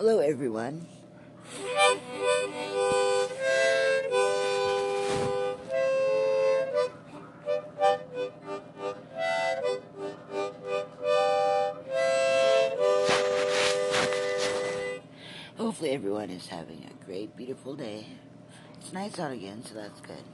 Hello, everyone. Hopefully, everyone is having a great, beautiful day. It's nice out again, so that's good.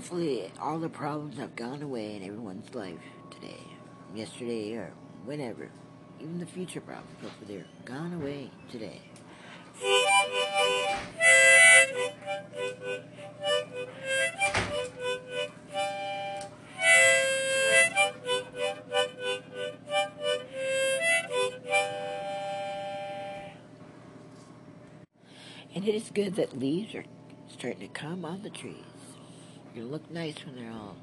Hopefully, all the problems have gone away in everyone's life today, yesterday, or whenever. Even the future problems, hopefully, they're gone away today. And it is good that leaves are starting to come on the trees. It'll look nice when they're all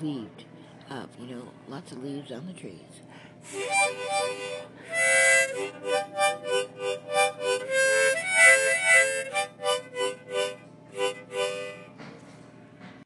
leaved up, you know, lots of leaves on the trees.